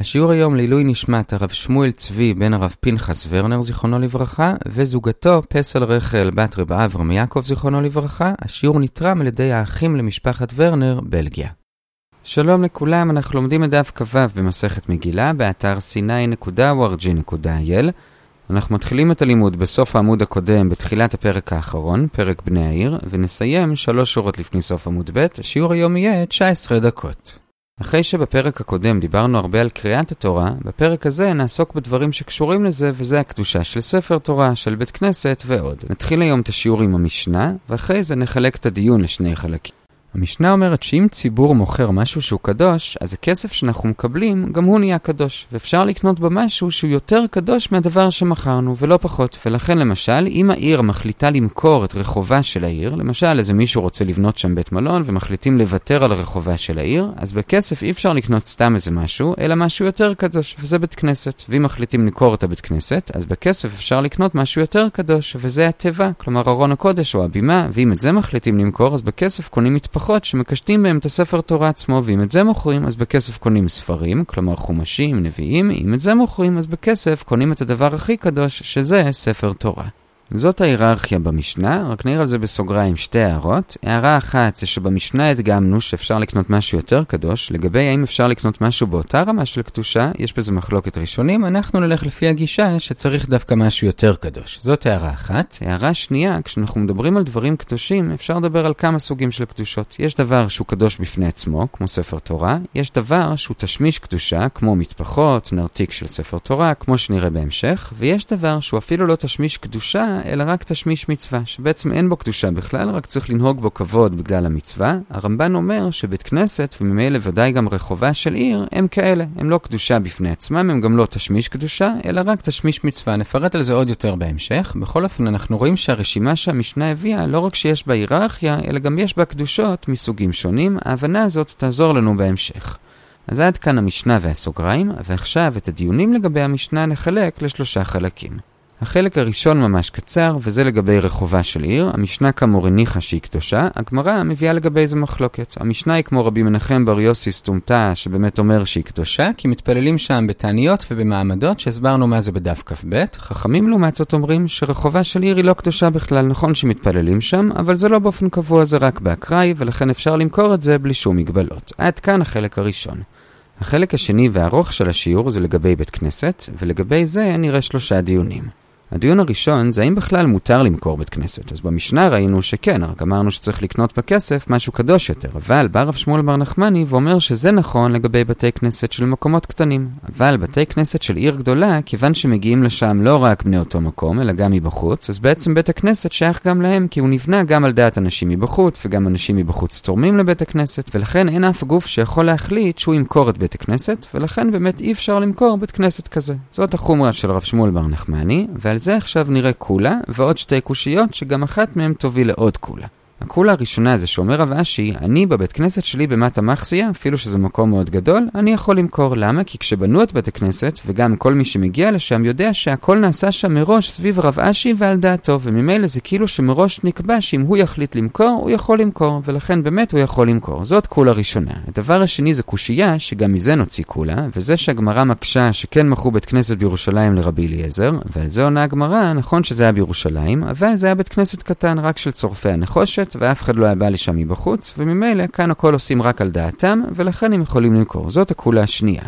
השיעור היום לעילוי נשמת הרב שמואל צבי בן הרב פנחס ורנר זיכרונו לברכה וזוגתו פסל רחל בת רב אברהם יעקב זיכרונו לברכה. השיעור נתרם על ידי האחים למשפחת ורנר, בלגיה. שלום לכולם, אנחנו לומדים את דף כ"ו במסכת מגילה באתר sny.org.il אנחנו מתחילים את הלימוד בסוף העמוד הקודם בתחילת הפרק האחרון, פרק בני העיר, ונסיים שלוש שורות לפני סוף עמוד ב', השיעור היום יהיה 19 דקות. אחרי שבפרק הקודם דיברנו הרבה על קריאת התורה, בפרק הזה נעסוק בדברים שקשורים לזה, וזה הקדושה של ספר תורה, של בית כנסת ועוד. נתחיל היום את השיעור עם המשנה, ואחרי זה נחלק את הדיון לשני חלקים. המשנה אומרת שאם ציבור מוכר משהו שהוא קדוש, אז הכסף שאנחנו מקבלים, גם הוא נהיה קדוש. ואפשר לקנות במשהו שהוא יותר קדוש מהדבר שמכרנו, ולא פחות. ולכן למשל, אם העיר מחליטה למכור את רחובה של העיר, למשל איזה מישהו רוצה לבנות שם בית מלון, ומחליטים לוותר על הרחובה של העיר, אז בכסף אי אפשר לקנות סתם איזה משהו, אלא משהו יותר קדוש, וזה בית כנסת. ואם מחליטים למכור את הבית כנסת, אז בכסף אפשר לקנות משהו יותר קדוש, וזה התיבה, כלומר ארון הקודש או הבימה, ואם את זה מחליטים למכור, אז בכסף קונים מטפחות שמקשטים בהם את הספר תורה עצמו, ואם את זה מוכרים, אז בכסף קונים ספרים, כלומר חומשים, נביאים, אם את זה מוכרים, אז בכסף קונים את הדבר הכי קדוש, שזה ספר תורה. זאת ההיררכיה במשנה, רק נעיר על זה בסוגריים שתי הערות. הערה אחת זה שבמשנה הדגמנו שאפשר לקנות משהו יותר קדוש. לגבי האם אפשר לקנות משהו באותה רמה של קדושה, יש בזה מחלוקת ראשונים, אנחנו נלך לפי הגישה שצריך דווקא משהו יותר קדוש. זאת הערה אחת. הערה שנייה, כשאנחנו מדברים על דברים קדושים, אפשר לדבר על כמה סוגים של קדושות. יש דבר שהוא קדוש בפני עצמו, כמו ספר תורה, יש דבר שהוא תשמיש קדושה, כמו מטפחות, נרתיק של ספר תורה, כמו שנראה בהמשך, ויש דבר שהוא אפילו לא תשמיש קדושה, אלא רק תשמיש מצווה, שבעצם אין בו קדושה בכלל, רק צריך לנהוג בו כבוד בגלל המצווה. הרמב"ן אומר שבית כנסת, וממילא ודאי גם רחובה של עיר, הם כאלה. הם לא קדושה בפני עצמם, הם גם לא תשמיש קדושה, אלא רק תשמיש מצווה. נפרט על זה עוד יותר בהמשך. בכל אופן, אנחנו רואים שהרשימה שהמשנה הביאה, לא רק שיש בה היררכיה, אלא גם יש בה קדושות מסוגים שונים. ההבנה הזאת תעזור לנו בהמשך. אז עד כאן המשנה והסוגריים, ועכשיו את הדיונים לגבי המשנה נחלק לשלושה חלקים. החלק הראשון ממש קצר, וזה לגבי רחובה של עיר. המשנה כאמור הניחה שהיא קדושה, הגמרא מביאה לגבי איזה מחלוקת. המשנה היא כמו רבי מנחם בר יוסי סתומתה, שבאמת אומר שהיא קדושה, כי מתפללים שם בתעניות ובמעמדות, שהסברנו מה זה בדף כ"ב. חכמים לעומת זאת אומרים שרחובה של עיר היא לא קדושה בכלל, נכון שמתפללים שם, אבל זה לא באופן קבוע, זה רק באקראי, ולכן אפשר למכור את זה בלי שום מגבלות. עד כאן החלק הראשון. החלק השני והארוך של השיעור זה לגבי בית כנסת, ולגבי זה נראה שלושה דיונים. הדיון הראשון זה האם בכלל מותר למכור בית כנסת. אז במשנה ראינו שכן, רק אמרנו שצריך לקנות בכסף משהו קדוש יותר. אבל בא רב שמואל בר נחמני ואומר שזה נכון לגבי בתי כנסת של מקומות קטנים. אבל בתי כנסת של עיר גדולה, כיוון שמגיעים לשם לא רק בני אותו מקום, אלא גם מבחוץ, אז בעצם בית הכנסת שייך גם להם, כי הוא נבנה גם על דעת אנשים מבחוץ, וגם אנשים מבחוץ תורמים לבית הכנסת, ולכן אין אף גוף שיכול להחליט שהוא ימכור את בית הכנסת, ולכן באמת אי אפשר למכור בית כנסת כזה. זאת החומרה של רב שמואל בר נחמני, ועל ועל זה עכשיו נראה קולה, ועוד שתי קושיות שגם אחת מהן תוביל לעוד קולה. הקולה הראשונה זה שאומר רב אשי, אני בבית כנסת שלי במטה מחסיה, אפילו שזה מקום מאוד גדול, אני יכול למכור. למה? כי כשבנו את בית הכנסת, וגם כל מי שמגיע לשם יודע שהכל נעשה שם מראש סביב רב אשי ועל דעתו, וממילא זה כאילו שמראש נקבע שאם הוא יחליט למכור, הוא יכול למכור, ולכן באמת הוא יכול למכור. זאת קולה ראשונה. הדבר השני זה קושייה, שגם מזה נוציא קולה, וזה שהגמרא מקשה שכן מכרו בית כנסת בירושלים לרבי אליעזר, ועל זה עונה הגמרא, נכון שזה היה בירושלים, אבל זה היה בית כנסת קטן רק של צורפי הנחושת, ואף אחד לא היה בא לשם מבחוץ, וממילא כאן הכל עושים רק על דעתם, ולכן הם יכולים למכור. זאת הקולה השנייה.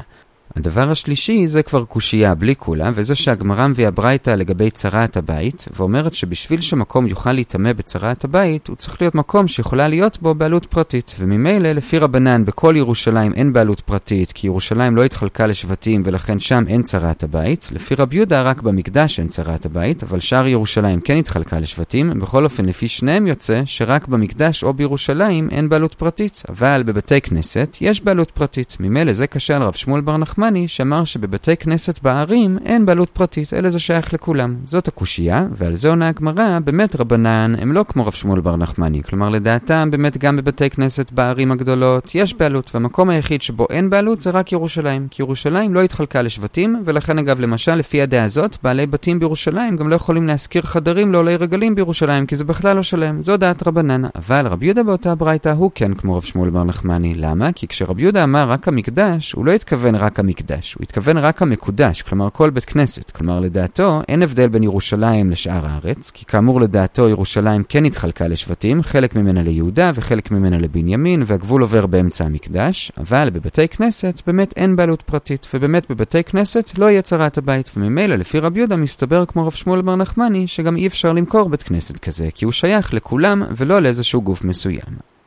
הדבר השלישי זה כבר קושייה בלי כולה, וזה שהגמרא מביאה ברייתא לגבי צרעת הבית, ואומרת שבשביל שמקום יוכל להיטמא בצרעת הבית, הוא צריך להיות מקום שיכולה להיות בו בעלות פרטית. וממילא, לפי רבנן, בכל ירושלים אין בעלות פרטית, כי ירושלים לא התחלקה לשבטים ולכן שם אין צרעת הבית. לפי רב יהודה, רק במקדש אין צרעת הבית, אבל שאר ירושלים כן התחלקה לשבטים. בכל אופן, לפי שניהם יוצא שרק במקדש או בירושלים אין בעלות פרטית, אבל בבתי כנסת יש בעלות פרטית. ממילא זה קשה על רב שמואל בר נחמן נחמני שאמר שבבתי כנסת בערים אין בעלות פרטית, אלא זה שייך לכולם. זאת הקושייה, ועל זה עונה הגמרא, באמת רבנן הם לא כמו רב שמואל בר נחמני. כלומר, לדעתם, באמת גם בבתי כנסת בערים הגדולות יש בעלות, והמקום היחיד שבו אין בעלות זה רק ירושלים. כי ירושלים לא התחלקה לשבטים, ולכן אגב, למשל, לפי הדעה הזאת, בעלי בתים בירושלים גם לא יכולים להשכיר חדרים לעולי רגלים בירושלים, כי זה בכלל לא שלם. זו דעת רבנן. אבל רבי יהודה באותה ברייתא הוא כן כמו רב שמואל בר נחמני. למה? כי כשרבי יהודה אמר רק המקדש, הוא לא התכוון רק המקדש. המקדש. הוא התכוון רק המקודש, כלומר כל בית כנסת. כלומר, לדעתו, אין הבדל בין ירושלים לשאר הארץ, כי כאמור לדעתו ירושלים כן התחלקה לשבטים, חלק ממנה ליהודה וחלק ממנה לבנימין, והגבול עובר באמצע המקדש, אבל בבתי כנסת באמת אין בעלות פרטית, ובאמת בבתי כנסת לא יהיה צרת הבית, וממילא לפי רבי יהודה מסתבר כמו רב שמואל בר נחמני, שגם אי אפשר למכור בית כנסת כזה, כי הוא שייך לכולם ולא לאיזשהו גוף מסוים.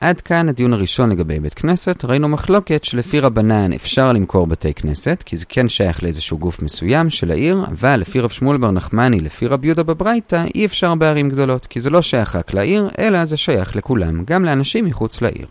עד כאן הדיון הראשון לגבי בית כנסת, ראינו מחלוקת שלפי רבנן אפשר למכור בתי כנסת, כי זה כן שייך לאיזשהו גוף מסוים של העיר, אבל לפי רב שמואל בר נחמני, לפי רב יהודה בברייתא, אי אפשר בערים גדולות, כי זה לא שייך רק לעיר, אלא זה שייך לכולם, גם לאנשים מחוץ לעיר.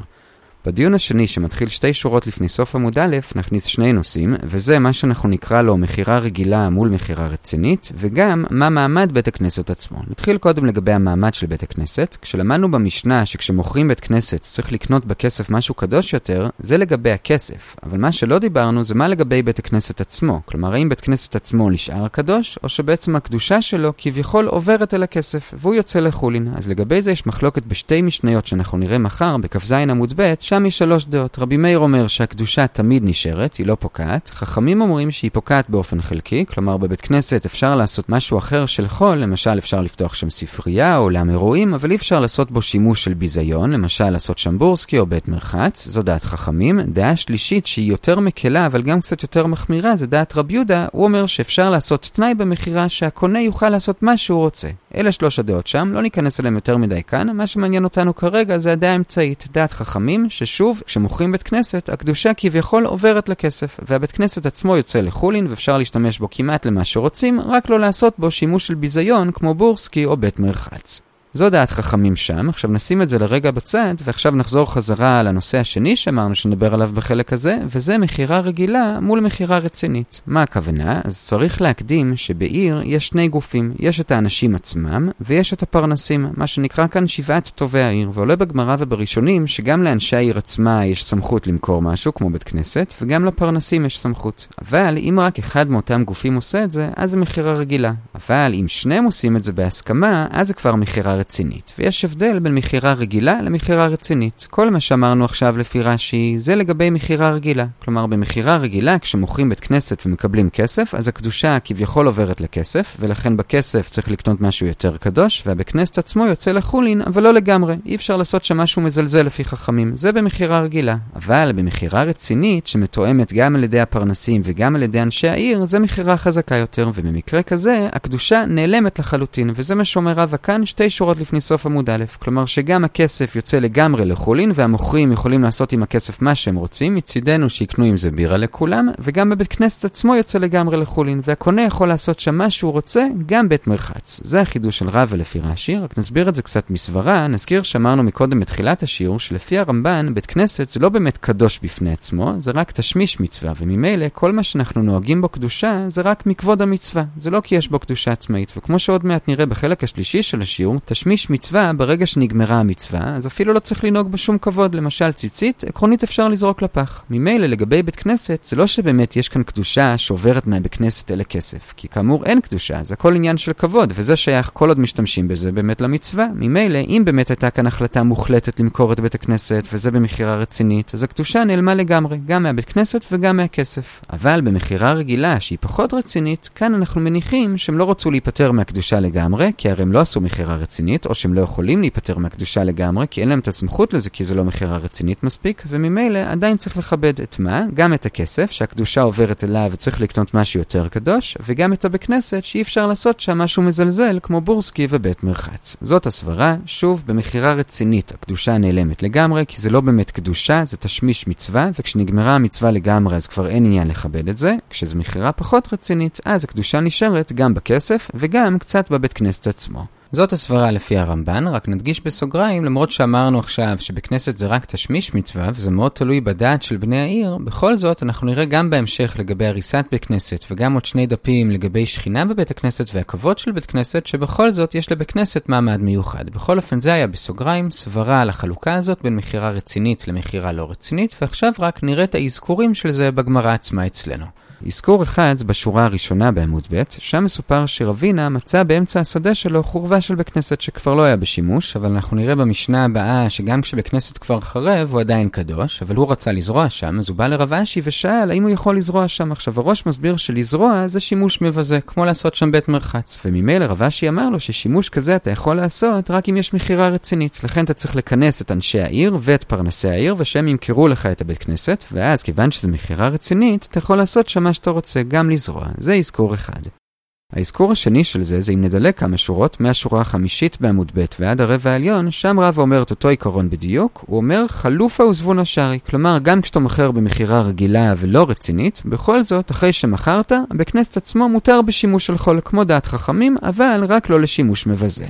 בדיון השני, שמתחיל שתי שורות לפני סוף עמוד א', נכניס שני נושאים, וזה מה שאנחנו נקרא לו מכירה רגילה מול מכירה רצינית, וגם מה מעמד בית הכנסת עצמו. נתחיל קודם לגבי המעמד של בית הכנסת. כשלמדנו במשנה שכשמוכרים בית כנסת צריך לקנות בכסף משהו קדוש יותר, זה לגבי הכסף. אבל מה שלא דיברנו זה מה לגבי בית הכנסת עצמו. כלומר, האם בית כנסת עצמו נשאר קדוש, או שבעצם הקדושה שלו כביכול עוברת אל הכסף, והוא יוצא לחולין. אז לגבי זה יש מחלוקת בשתי משניות שאנחנו נראה מחר, בכ"ז עמוד ב', שם יש שלוש דעות. רבי מאיר אומר שהקדושה תמיד נשארת, היא לא פוקעת. חכמים אומרים שהיא פוקעת באופן חלקי, כלומר בבית כנסת אפשר לעשות משהו אחר של חול, למשל אפשר לפתוח שם ספרייה או אולם אירועים, אבל אי אפשר לעשות בו שימוש של ביזיון, למשל לעשות שם בורסקי או בית מרחץ, זו דעת חכמים. דעה שלישית שהיא יותר מקלה אבל גם קצת יותר מחמירה, זה דעת רבי יהודה, הוא אומר שאפשר לעשות תנאי במכירה שהקונה יוכל לעשות מה שהוא רוצה. אלה שלוש הדעות שם, לא ניכנס אליהם יותר מדי כאן, מה שמעניין אותנו כרגע זה הדעה האמצעית, דעת חכמים, ששוב, כשמוכרים בית כנסת, הקדושה כביכול עוברת לכסף, והבית כנסת עצמו יוצא לחולין ואפשר להשתמש בו כמעט למה שרוצים, רק לא לעשות בו שימוש של ביזיון כמו בורסקי או בית מרחץ. זו דעת חכמים שם, עכשיו נשים את זה לרגע בצד, ועכשיו נחזור חזרה לנושא השני שאמרנו שנדבר עליו בחלק הזה, וזה מכירה רגילה מול מכירה רצינית. מה הכוונה? אז צריך להקדים שבעיר יש שני גופים, יש את האנשים עצמם, ויש את הפרנסים, מה שנקרא כאן שבעת טובי העיר, ועולה בגמרא ובראשונים שגם לאנשי העיר עצמה יש סמכות למכור משהו, כמו בית כנסת, וגם לפרנסים יש סמכות. אבל אם רק אחד מאותם גופים עושה את זה, אז זה מכירה רגילה. אבל אם שניהם עושים את זה בהסכמה, אז זה כבר. ויש הבדל בין מכירה רגילה למכירה רצינית. כל מה שאמרנו עכשיו לפי רש"י, זה לגבי מכירה רגילה. כלומר, במכירה רגילה, כשמוכרים בית כנסת ומקבלים כסף, אז הקדושה כביכול עוברת לכסף, ולכן בכסף צריך לקנות משהו יותר קדוש, והבית כנסת עצמו יוצא לחולין, אבל לא לגמרי. אי אפשר לעשות שם משהו מזלזל לפי חכמים. זה במכירה רגילה. אבל במכירה רצינית, שמתואמת גם על ידי הפרנסים וגם על ידי אנשי העיר, זה מכירה חזקה יותר, ובמקרה כזה, הקדושה נעלמת לחלוטין, וזה מה שאומר רבא כאן, שתי שורות שורות לפני סוף עמוד א', כלומר שגם הכסף יוצא לגמרי לחולין והמוכרים יכולים לעשות עם הכסף מה שהם רוצים, מצידנו שיקנו עם זה בירה לכולם, וגם בבית כנסת עצמו יוצא לגמרי לחולין, והקונה יכול לעשות שם מה שהוא רוצה, גם בית מרחץ. זה החידוש של רבא לפי רש"י, רק נסביר את זה קצת מסברה, נזכיר שאמרנו מקודם בתחילת השיעור, שלפי הרמב"ן, בית כנסת זה לא באמת קדוש בפני עצמו, זה רק תשמיש מצווה, וממילא כל מה שאנחנו נוהגים בו קדושה, זה רק מכבוד המצווה, זה לא כי יש בו קדושה עצמאית, וכמו שעוד מעט נראה בחלק השלישי של השיעור, תשמיש מצווה, ברגע שנגמרה המצווה, אז אפילו לא צריך לנהוג בשום כבוד. למשל ציצית, עקרונית אפשר לזרוק לפח. ממילא לגבי בית כנסת, זה לא שבאמת יש כאן קדושה שעוברת מהבית כנסת אל הכסף. כי כאמור אין קדושה, זה הכל עניין של כבוד, וזה שייך כל עוד משתמשים בזה באמת למצווה. ממילא, אם באמת הייתה כאן החלטה מוחלטת למכור את בית הכנסת, וזה במכירה רצינית, אז הקדושה נעלמה לגמרי, גם מהבית כנסת וגם מהכסף. אבל במכירה רגילה, שהיא פחות רצינית, כאן אנחנו מניחים שהם לא רצו להיפטר מהקדושה לגמרי, כי הרי הם לא עשו מכירה רצינית, או שהם לא יכולים להיפטר מהקדושה לגמרי, כי אין להם את הסמכות לזה, כי זו לא מכירה רצינית מספיק, וממילא עדיין צריך לכבד את מה? גם את הכסף, שהקדושה עוברת אליו וצריך לקנות משהו יותר קדוש, וגם את הבית כנסת, שאי אפשר לעשות שם משהו מזלזל, כמו בורסקי ובית מרחץ. זאת הסברה, שוב, במכירה רצינית, הקדושה נעלמת לגמרי, כי זה לא באמת קדושה, זה תשמיש מצווה, וכשנגמרה המצווה לגמרי, אז כבר אין עניין לכבד את זה. כשזו מכירה פחות רצינית, אז הקדושה נשארת גם בכסף, וגם קצת בבית כנסת עצמו. זאת הסברה לפי הרמב"ן, רק נדגיש בסוגריים, למרות שאמרנו עכשיו שבכנסת זה רק תשמיש מצווה, וזה מאוד תלוי בדעת של בני העיר, בכל זאת אנחנו נראה גם בהמשך לגבי הריסת בית כנסת, וגם עוד שני דפים לגבי שכינה בבית הכנסת והכבוד של בית כנסת, שבכל זאת יש לבית כנסת מעמד מיוחד. בכל אופן זה היה בסוגריים, סברה על החלוקה הזאת בין מכירה רצינית למכירה לא רצינית, ועכשיו רק נראה את האזכורים של זה בגמרא עצמה אצלנו. אזכור אחד בשורה הראשונה בעמוד ב', שם מסופר שרבינה מצא באמצע השדה שלו חורבה של בית כנסת שכבר לא היה בשימוש, אבל אנחנו נראה במשנה הבאה שגם כשבית כנסת כבר חרב הוא עדיין קדוש, אבל הוא רצה לזרוע שם, אז הוא בא לרב אשי ושאל האם הוא יכול לזרוע שם. עכשיו הראש מסביר שלזרוע זה שימוש מבזה, כמו לעשות שם בית מרחץ, וממילא רב אשי אמר לו ששימוש כזה אתה יכול לעשות רק אם יש מכירה רצינית, לכן אתה צריך לכנס את אנשי העיר ואת פרנסי העיר, ושהם ימכרו לך את הבית כנסת, ואז כיוון שזו מכירה רצינית, אתה יכול לעשות שם מה שאתה רוצה, גם לזרוע. זה אזכור אחד. האזכור השני של זה, זה אם נדלק כמה שורות, מהשורה החמישית בעמוד ב' ועד הרבע העליון, שם רב אומר את אותו עיקרון בדיוק, הוא אומר חלופה וזבון השארי. כלומר, גם כשאתה מוכר במכירה רגילה ולא רצינית, בכל זאת, אחרי שמכרת, בכנסת עצמו מותר בשימוש של חול כמו דעת חכמים, אבל רק לא לשימוש מבזה.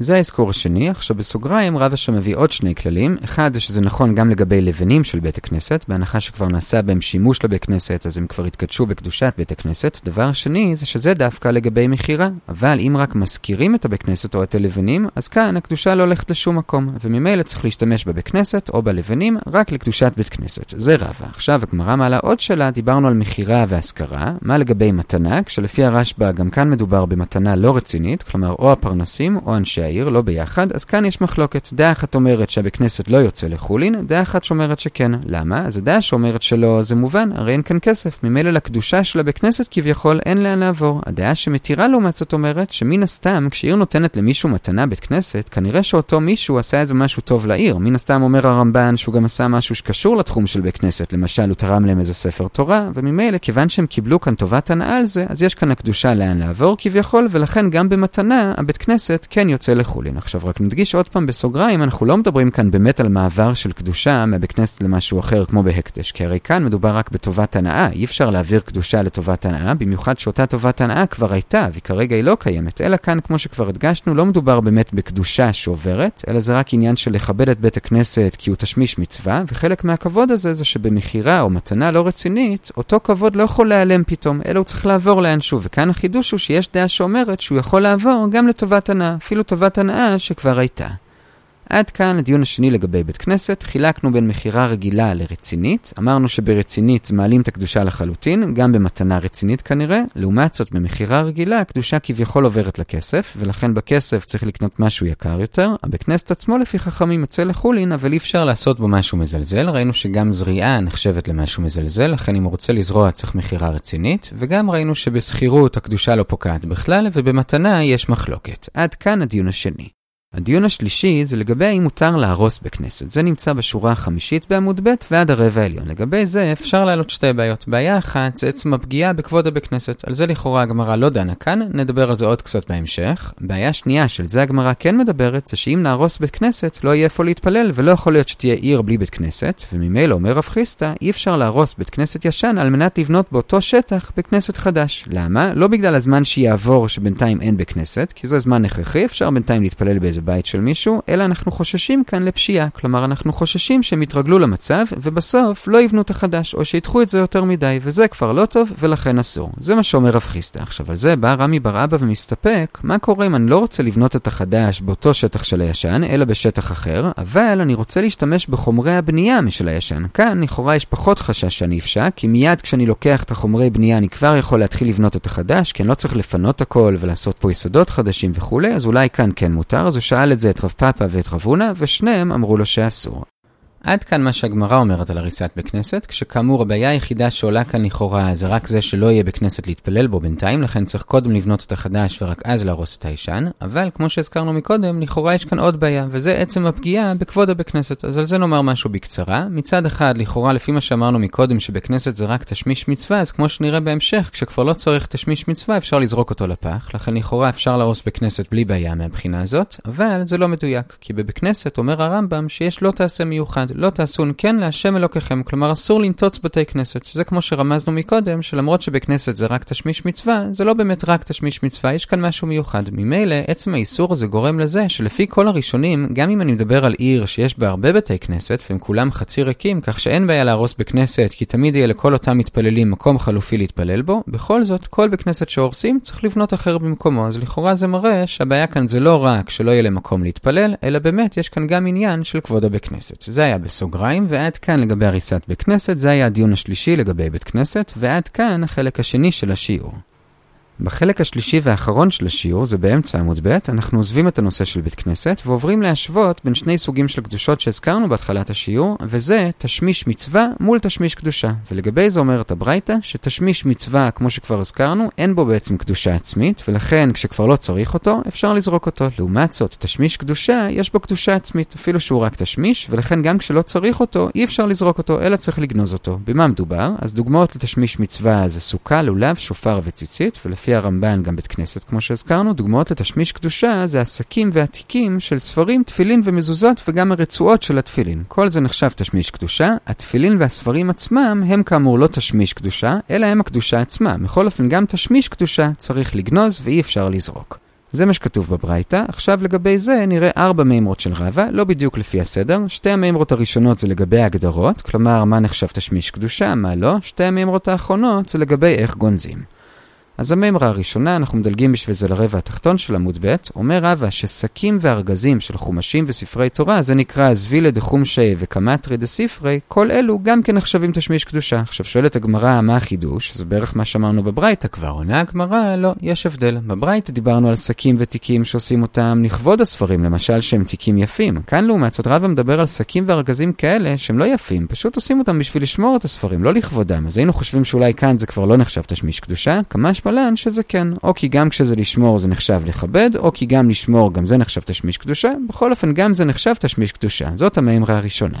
זה האזכור השני, עכשיו בסוגריים רב אשר מביא עוד שני כללים. אחד זה שזה נכון גם לגבי לבנים של בית הכנסת, בהנחה שכבר נעשה בהם שימוש לבית כנסת, אז הם כבר התקדשו בקדושת בית הכנסת. דבר שני זה שזה דווקא לגבי מכירה, אבל אם רק מזכירים את הבית כנסת או את הלבנים, אז כאן הקדושה לא הולכת לשום מקום, וממילא צריך להשתמש בבית כנסת או בלבנים רק לקדושת בית כנסת. זה רבה. עכשיו הגמרא מעלה עוד שאלה, דיברנו על מכירה והשכרה, מה לגבי מתנה, כשלפי הרשב"א גם כאן מדובר במתנה לא רצינית, כלומר או הפרנסים או אנשי העיר, לא ביחד, אז כאן יש מחלוקת. דעה אחת אומרת שהבית כנסת לא יוצא לחולין, דעה אחת שאומרת שכן. למה? אז הדעה שאומרת שלא, זה מובן, הרי אין כאן כסף. ממילא לקדושה של הבית כנסת כביכול אין לאן לעבור. הדעה שמתירה לעומת זאת אומרת שמן הסתם, כשעיר נותנת למישהו מתנה בית כנסת, כנראה שאותו מישהו עשה איזה משהו טוב לעיר. מן הסתם אומר הרמב"ן שהוא גם עשה משהו שקשור לתחום של בית כנסת, למשל הוא תרם להם איזה ספר תורה, וממילא כיוון שהם קיבלו כאן טובת הנאה על זה, אז יש כאן הקדושה לאן לעבור כביכול, ולכן גם במתנה הבית כנסת כן יוצא לחולין. עכשיו רק נדגיש עוד פעם בסוגריים, אנחנו לא מדברים כאן באמת על מעבר של קדושה מבית כנסת למשהו אחר כמו בהקדש, כי הרי כאן מדובר רק בטובת הנאה, אי אפשר להעביר קדושה לטובת הנאה, במיוחד שאותה טובת הנאה כבר הייתה, וכרגע היא לא קיימת, אלא כאן, כמו שכבר הדגשנו, לא מדובר באמת בקדושה שעוברת, אלא זה רק עניין של לכבד את בית הכנסת כי הוא תשמיש מצווה, וחלק מהכבוד הזה זה שבמכירה או מתנה לא רצינית, אותו כבוד לא יכול להיעלם פתאום, אלא הוא צריך לעבור לאנשהו, וכאן החידוש הוא שיש דעה שאומרת שהוא יכול לעבור גם לטובת הנאה, אפילו טובת הנאה שכבר הייתה. עד כאן הדיון השני לגבי בית כנסת, חילקנו בין מכירה רגילה לרצינית, אמרנו שברצינית מעלים את הקדושה לחלוטין, גם במתנה רצינית כנראה, לעומת זאת במכירה רגילה הקדושה כביכול עוברת לכסף, ולכן בכסף צריך לקנות משהו יקר יותר, הבית כנסת עצמו לפי חכמים יוצא לחולין, אבל אי אפשר לעשות בו משהו מזלזל, ראינו שגם זריעה נחשבת למשהו מזלזל, לכן אם הוא רוצה לזרוע צריך מכירה רצינית, וגם ראינו שבשכירות הקדושה לא פוקעת בכלל, ובמתנה יש מחלוקת. עד כאן הדיון השני. הדיון השלישי זה לגבי האם מותר להרוס בכנסת. זה נמצא בשורה החמישית בעמוד ב' ועד הרבע העליון. לגבי זה אפשר להעלות שתי בעיות. בעיה אחת זה עצם הפגיעה בכבוד הבית כנסת. על זה לכאורה הגמרא לא דנה כאן, נדבר על זה עוד קצת בהמשך. בעיה שנייה של זה הגמרא כן מדברת, זה שאם נהרוס בית כנסת לא יהיה איפה להתפלל, ולא יכול להיות שתהיה עיר בלי בית כנסת, וממילא אומר רב חיסטה, אי אפשר להרוס בית כנסת ישן על מנת לבנות באותו שטח בית כנסת חדש. למה? לא בגלל הזמן שיעבור שבינתיים אין בית כי זה זמן הכרחי, אפשר בינתיים להתפלל באיזה בית של מישהו, אלא אנחנו חוששים כאן לפשיעה. כלומר, אנחנו חוששים שהם יתרגלו למצב, ובסוף לא יבנו את החדש, או שידחו את זה יותר מדי, וזה כבר לא טוב, ולכן אסור. זה מה שאומר רב חיסטה. עכשיו, על זה בא רמי בר אבא ומסתפק, מה קורה אם אני לא רוצה לבנות את החדש באותו שטח של הישן, אלא בשטח אחר, אבל אני רוצה להשתמש בחומרי הבנייה משל הישן. כאן, לכאורה, יש פחות חשש שאני אפשע, כי מיד כשאני לוקח את החומרי בנייה, אני כבר יכול להתחיל לבנות את החדש, כי אני לא צריך לפנות הכל ולעשות פה יסודות חדשים וכולי, אז אולי כאן כן מותר, הוא שאל את זה את רב פאפה ואת רב הונא, ושניהם אמרו לו שאסור. עד כאן מה שהגמרא אומרת על הריסת בית כנסת, כשכאמור הבעיה היחידה שעולה כאן לכאורה זה רק זה שלא יהיה בית להתפלל בו בינתיים, לכן צריך קודם לבנות את החדש ורק אז להרוס את הישן, אבל כמו שהזכרנו מקודם, לכאורה יש כאן עוד בעיה, וזה עצם הפגיעה בכבוד הבית כנסת. אז על זה נאמר משהו בקצרה. מצד אחד, לכאורה לפי מה שאמרנו מקודם שבית כנסת זה רק תשמיש מצווה, אז כמו שנראה בהמשך, כשכבר לא צריך תשמיש מצווה אפשר לזרוק אותו לפח, לכן לכאורה אפשר להרוס בית כנסת בלי בעיה מהבחינה הזאת, אבל זה לא מדויק, כי בבית כנסת אומר הרמב"ם שיש לא תעשה מיוחד, לא תעשון כן להשם אלוקיכם, כלומר אסור לנטוץ בתי כנסת, שזה כמו שרמזנו מקודם, שלמרות שבכנסת זה רק תשמיש מצווה, זה לא באמת רק תשמיש מצווה, יש כאן משהו מיוחד. ממילא, עצם האיסור הזה גורם לזה שלפי כל הראשונים, גם אם אני מדבר על עיר שיש בה הרבה בתי כנסת, והם כולם חצי ריקים, כך שאין בעיה להרוס בכנסת, כי תמיד יהיה לכל אותם מתפללים מקום חלופי להתפלל בו, בכל זאת, כל בכנסת שהורסים צריך לבנות אחר במקומו, אז לכאורה זה מראה שהבעיה כאן זה לא רק שלא יהיה למקום להתפלל, אלא באמת יש כאן גם עניין של כבוד הבכנסת. זה היה בסוגריים, ועד כאן לגבי הריסת בית כנסת, זה היה הדיון השלישי לגבי בית כנסת, ועד כאן החלק השני של השיעור. בחלק השלישי והאחרון של השיעור, זה באמצע עמוד ב', אנחנו עוזבים את הנושא של בית כנסת ועוברים להשוות בין שני סוגים של קדושות שהזכרנו בהתחלת השיעור, וזה תשמיש מצווה מול תשמיש קדושה. ולגבי זה אומרת הברייתא, שתשמיש מצווה, כמו שכבר הזכרנו, אין בו בעצם קדושה עצמית, ולכן כשכבר לא צריך אותו, אפשר לזרוק אותו. לעומת זאת, תשמיש קדושה, יש בו קדושה עצמית, אפילו שהוא רק תשמיש, ולכן גם כשלא צריך אותו, אי אפשר לזרוק אותו, אלא צריך לגנוז אותו. במה מדובר? אז דוגמאות לתשמיש מצווה זה סוכה, לולב, שופר וציצית, ולפי לפי הרמב"ן גם בית כנסת, כמו שהזכרנו, דוגמאות לתשמיש קדושה זה השקים והתיקים של ספרים, תפילין ומזוזות וגם הרצועות של התפילין. כל זה נחשב תשמיש קדושה, התפילין והספרים עצמם הם כאמור לא תשמיש קדושה, אלא הם הקדושה עצמה. בכל אופן גם תשמיש קדושה צריך לגנוז ואי אפשר לזרוק. זה מה שכתוב בברייתא. עכשיו לגבי זה נראה ארבע מימרות של רבא, לא בדיוק לפי הסדר. שתי המימרות הראשונות זה לגבי ההגדרות, כלומר מה נחשב תשמיש קדושה, מה לא. שתי המימרות האחרונות זה לגבי איך גונזים. אז המימרה הראשונה, אנחנו מדלגים בשביל זה לרבע התחתון של עמוד ב', אומר רבא ששקים וארגזים של חומשים וספרי תורה, זה נקרא זבילה דחומשי וקמטרי דספרי, כל אלו גם כן נחשבים תשמיש קדושה. עכשיו שואלת הגמרא מה החידוש, זה בערך מה שאמרנו בברייתא כבר. עונה הגמרא, לא, יש הבדל. בברייתא דיברנו על שקים ותיקים שעושים אותם לכבוד הספרים, למשל שהם תיקים יפים. כאן לעומת זאת רבא מדבר על שקים וארגזים כאלה שהם לא יפים, פשוט עושים אותם בשביל לשמור את הספרים, לא לכבודם. אז היינו חושבים שאולי כאן זה כבר לא נחשב תשמיש קדושה, כמה פלן שזה כן, או כי גם כשזה לשמור זה נחשב לכבד, או כי גם לשמור גם זה נחשב תשמיש קדושה, בכל אופן גם זה נחשב תשמיש קדושה. זאת המימרה הראשונה.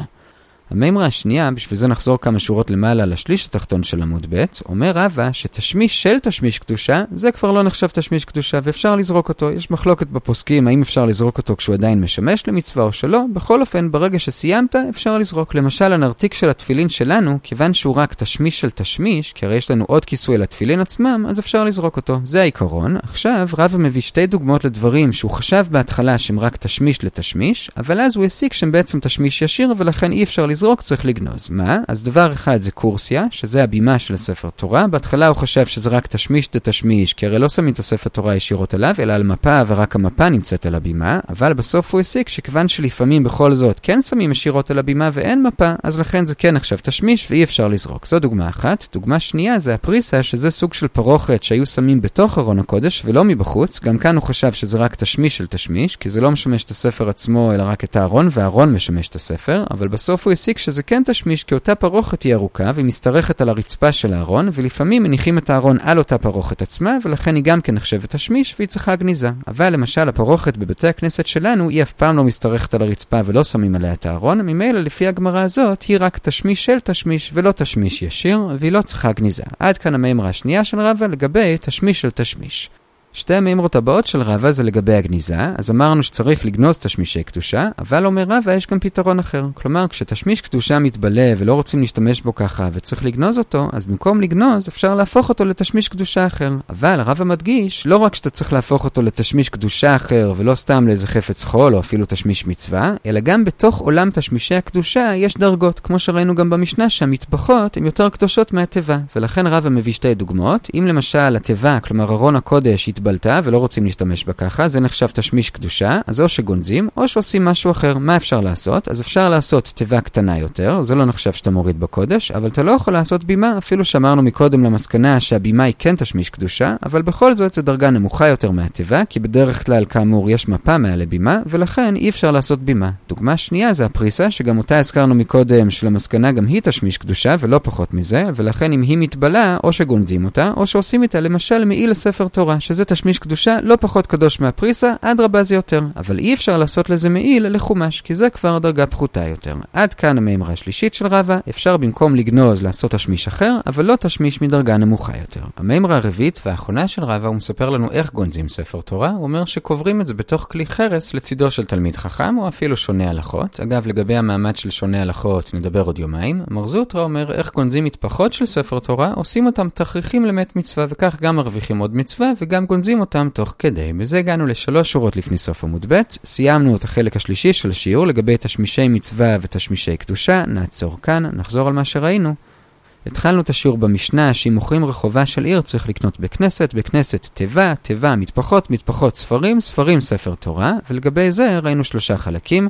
המימרה השנייה, בשביל זה נחזור כמה שורות למעלה לשליש התחתון של עמוד ב', אומר רבא שתשמיש של תשמיש קדושה, זה כבר לא נחשב תשמיש קדושה ואפשר לזרוק אותו. יש מחלוקת בפוסקים האם אפשר לזרוק אותו כשהוא עדיין משמש למצווה או שלא, בכל אופן, ברגע שסיימת, אפשר לזרוק. למשל, הנרתיק של התפילין שלנו, כיוון שהוא רק תשמיש של תשמיש, כי הרי יש לנו עוד כיסוי לתפילין עצמם, אז אפשר לזרוק אותו. זה העיקרון. עכשיו, רבא מביא שתי דוגמאות לדברים שהוא חשב בהתחלה שהם רק תשמיש לתשמיש, אבל אז הוא הסיק שהם בעצם תשמיש ישיר ולכן אי אפשר לזרוק, צריך לגנוז. מה? אז דבר אחד זה קורסיה, שזה הבימה של הספר תורה. בהתחלה הוא חשב שזה רק תשמיש דתשמיש, כי הרי לא שמים את הספר תורה ישירות עליו, אלא על מפה, ורק המפה נמצאת על הבימה. אבל בסוף הוא הסיק שכיוון שלפעמים בכל זאת כן שמים ישירות על הבימה ואין מפה, אז לכן זה כן נחשב תשמיש ואי אפשר לזרוק. זו דוגמה אחת. דוגמה שנייה זה הפריסה, שזה סוג של פרוכת שהיו שמים בתוך ארון הקודש ולא מבחוץ. גם כאן הוא חשב שזה רק תשמיש של תשמיש, כי זה לא משמש את הספר עצמו, אלא רק את הארון, והארון משמש את הספר. אבל בסוף הוא הסיק שזה כן תשמיש, כי אותה פרוכת היא ארוכה והיא משתרכת על הרצפה של הארון, ולפעמים מניחים את הארון על אותה פרוכת עצמה, ולכן היא גם כן נחשבת תשמיש והיא צריכה גניזה. אבל למשל הפרוכת בבתי הכנסת שלנו היא אף פעם לא משתרכת על הרצפה ולא שמים עליה את הארון, ממילא לפי הגמרא הזאת היא רק תשמיש של תשמיש ולא תשמיש ישיר, והיא לא צריכה גניזה. עד כאן המימרה השנייה של רבא לגבי תשמיש של תשמיש. שתי המימרות הבאות של רבא זה לגבי הגניזה, אז אמרנו שצריך לגנוז תשמישי קדושה, אבל אומר רבא יש גם פתרון אחר. כלומר, כשתשמיש קדושה מתבלה ולא רוצים להשתמש בו ככה וצריך לגנוז אותו, אז במקום לגנוז אפשר להפוך אותו לתשמיש קדושה אחר. אבל רבא מדגיש, לא רק שאתה צריך להפוך אותו לתשמיש קדושה אחר ולא סתם לאיזה חפץ חול או אפילו תשמיש מצווה, אלא גם בתוך עולם תשמישי הקדושה יש דרגות, כמו שראינו גם במשנה שהמטבחות הן יותר קדושות מהתיבה. ולכן רבא מביא שתי דוגמאות. אם למשל התיבה, כלומר ארון הקודש, התבלטה ולא רוצים להשתמש בה ככה, זה נחשב תשמיש קדושה, אז או שגונזים או שעושים משהו אחר. מה אפשר לעשות? אז אפשר לעשות תיבה קטנה יותר, זה לא נחשב שאתה מוריד בקודש, אבל אתה לא יכול לעשות בימה, אפילו שאמרנו מקודם למסקנה שהבימה היא כן תשמיש קדושה, אבל בכל זאת זו דרגה נמוכה יותר מהתיבה, כי בדרך כלל כאמור יש מפה מעל לבימה, ולכן אי אפשר לעשות בימה. דוגמה שנייה זה הפריסה, שגם אותה הזכרנו מקודם, שלמסקנה גם היא תשמיש קדושה ולא פחות מזה, ולכן אם היא מתבלה, או שגונזים אותה, או שעושים איתה למשל מעיל לספר תורה, שזה תשמיש קדושה לא פחות קדוש מהפריסה, אדרבה זה יותר. אבל אי אפשר לעשות לזה מעיל לחומש, כי זה כבר דרגה פחותה יותר. עד כאן המימרה השלישית של רבא, אפשר במקום לגנוז לעשות תשמיש אחר, אבל לא תשמיש מדרגה נמוכה יותר. המימרה הרביעית והאחרונה של רבא, הוא מספר לנו איך גונזים ספר תורה, הוא אומר שקוברים את זה בתוך כלי חרס לצידו של תלמיד חכם, או אפילו שונה הלכות. אגב, לגבי המעמד של שונה הלכות נדבר עוד יומיים. מרזוטרה אומר איך גונזים מטפחות של ספר תורה, עושים אותם תכריכים למת מצווה, וכך גם מרוויחים עוד מצווה, וגם גונזים אותם אותם תוך כדי. בזה הגענו לשלוש שורות לפני סוף עמוד ב', סיימנו את החלק השלישי של השיעור לגבי תשמישי מצווה ותשמישי קדושה, נעצור כאן, נחזור על מה שראינו. התחלנו את השיעור במשנה שאם מוכרים רחובה של עיר צריך לקנות בכנסת, בכנסת תיבה, תיבה מטפחות, מטפחות ספרים, ספרים ספר תורה, ולגבי זה ראינו שלושה חלקים.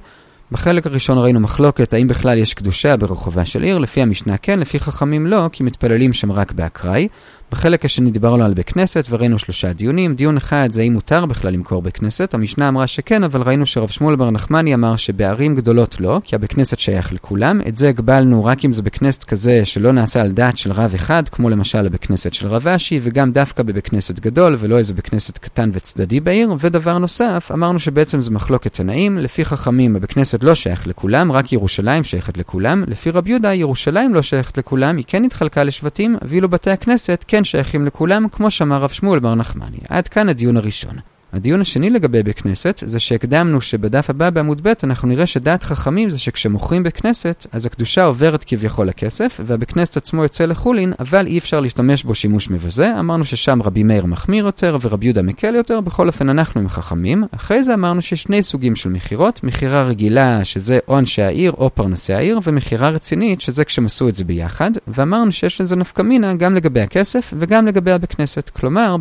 בחלק הראשון ראינו מחלוקת האם בכלל יש קדושה ברחובה של עיר, לפי המשנה כן, לפי חכמים לא, כי מתפללים שם רק באקראי. בחלק השני דיברנו על בית כנסת וראינו שלושה דיונים. דיון אחד זה האם מותר בכלל למכור בית כנסת. המשנה אמרה שכן, אבל ראינו שרב שמואל בר נחמני אמר שבערים גדולות לא, כי הבית כנסת שייך לכולם. את זה הגבלנו רק אם זה בית כנסת כזה שלא נעשה על דעת של רב אחד, כמו למשל הבית כנסת של רב אשי, וגם דווקא בבית כנסת גדול ולא איזה בית כנסת קטן וצדדי בעיר. ודבר נוסף, אמרנו שבעצם זה מחלוקת תנאים. לפי חכמים הבית כנסת לא שייך לכולם, רק ירושלים שייכת לכולם. לפי רב יהודה ירושלים לא שייכת לכולם, היא כן התחלקה לשבטים, ואילו בתי הכנסת כן שייכים לכולם, כמו שאמר רב שמואל בר נחמני. עד כאן הדיון הראשון. הדיון השני לגבי בית כנסת זה שהקדמנו שבדף הבא בעמוד ב' אנחנו נראה שדעת חכמים זה שכשמוכרים בית כנסת אז הקדושה עוברת כביכול לכסף והבית כנסת עצמו יוצא לחולין אבל אי אפשר להשתמש בו שימוש מבזה. אמרנו ששם רבי מאיר מחמיר יותר ורבי יהודה מקל יותר בכל אופן אנחנו עם חכמים אחרי זה אמרנו שיש שני סוגים של מכירות מכירה רגילה שזה או אנשי העיר או פרנסי העיר ומכירה רצינית שזה כשהם עשו את זה ביחד. ואמרנו שיש לזה נפקא מינה גם לגבי הכסף וגם לגבי הבית כנסת. כלומר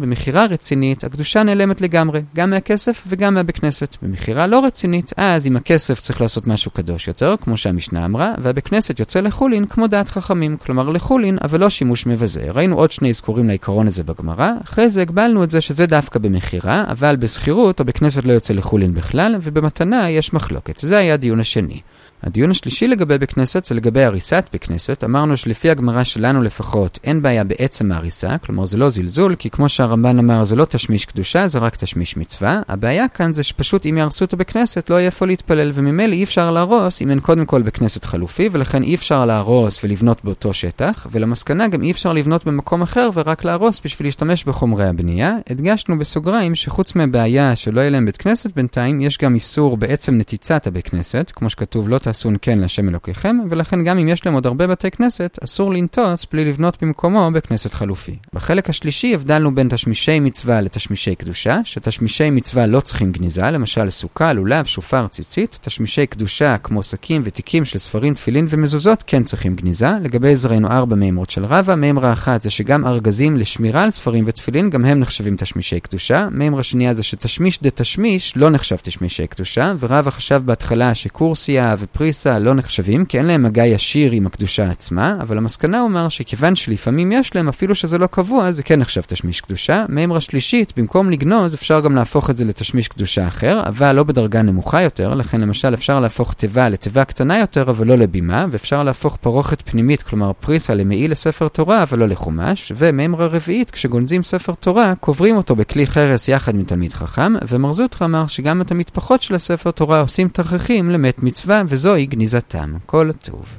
לגמרי, גם מהכסף וגם מהבית כנסת. במכירה לא רצינית, אז עם הכסף צריך לעשות משהו קדוש יותר, כמו שהמשנה אמרה, והבית כנסת יוצא לחולין כמו דעת חכמים, כלומר לחולין, אבל לא שימוש מבזה. ראינו עוד שני אזכורים לעיקרון הזה בגמרא, אחרי זה הגבלנו את זה שזה דווקא במכירה, אבל בשכירות הבית כנסת לא יוצא לחולין בכלל, ובמתנה יש מחלוקת. זה היה הדיון השני. הדיון השלישי לגבי בית כנסת זה לגבי הריסת בית כנסת. אמרנו שלפי הגמרא שלנו לפחות אין בעיה בעצם ההריסה, כלומר זה לא זלזול, כי כמו שהרמב"ן אמר זה לא תשמיש קדושה, זה רק תשמיש מצווה. הבעיה כאן זה שפשוט אם יהרסו את הבית לא יהיה איפה להתפלל, וממילא אי אפשר להרוס אם אין קודם כל בית כנסת חלופי, ולכן אי אפשר להרוס ולבנות באותו שטח, ולמסקנה גם אי אפשר לבנות במקום אחר ורק להרוס בשביל להשתמש בחומרי הבנייה. הדגשנו בסוגריים שחוץ מהבעיה שלא יהיה להם בית כנסת בינתיים, יש גם איסור בעצם נתיצת הבית כמו שכתוב לא תעשון כן להשם אלוקיכם, ולכן גם אם יש להם עוד הרבה בתי כנסת, אסור לנטוץ בלי לבנות במקומו בכנסת חלופי. בחלק השלישי הבדלנו בין תשמישי מצווה לתשמישי קדושה, שתשמישי מצווה לא צריכים גניזה, למשל סוכה, לולב, שופר, ציצית, תשמישי קדושה כמו שקים ותיקים של ספרים, תפילין ומזוזות כן צריכים גניזה. לגבי ראינו ארבע מימרות של רבא, מימרה אחת זה שגם ארגזים לשמירה על ספרים ותפילין, גם הם נחשבים תשמישי קדושה. מימרה שנייה זה שתשמיש דה תשמיש לא נחשב תשמישי קדושה, ורבא חשב בהתחלה שקורסיה ופריסה לא נחשבים, כי אין להם מגע ישיר עם הקדושה עצמה, אבל המסקנה אומר שכיוון שלפעמים יש להם, אפילו שזה לא קבוע, זה כן נחשב תשמיש קדושה. מימרה שלישית, במקום לגנוז, אפשר גם להפוך את זה לתשמיש קדושה אחר, אבל לא בדרגה נמוכה יותר, לכן למשל אפשר להפוך תיבה לתיבה קטנה יותר, אבל לא לבימה, ואפשר להפוך פרוכת פנימית, כלומר פריסה למעיל לספר תורה, אבל לא לחומש, ומימרה רביעית, כשגונזים ספר תורה, קוברים אותו בכלי חרס יחד מתלמיד חכם, ומרזוטרה אמר שגם את המטפחות של הספר תורה עושים תככים למת מצווה, וזוהי גניזתם. כל טוב.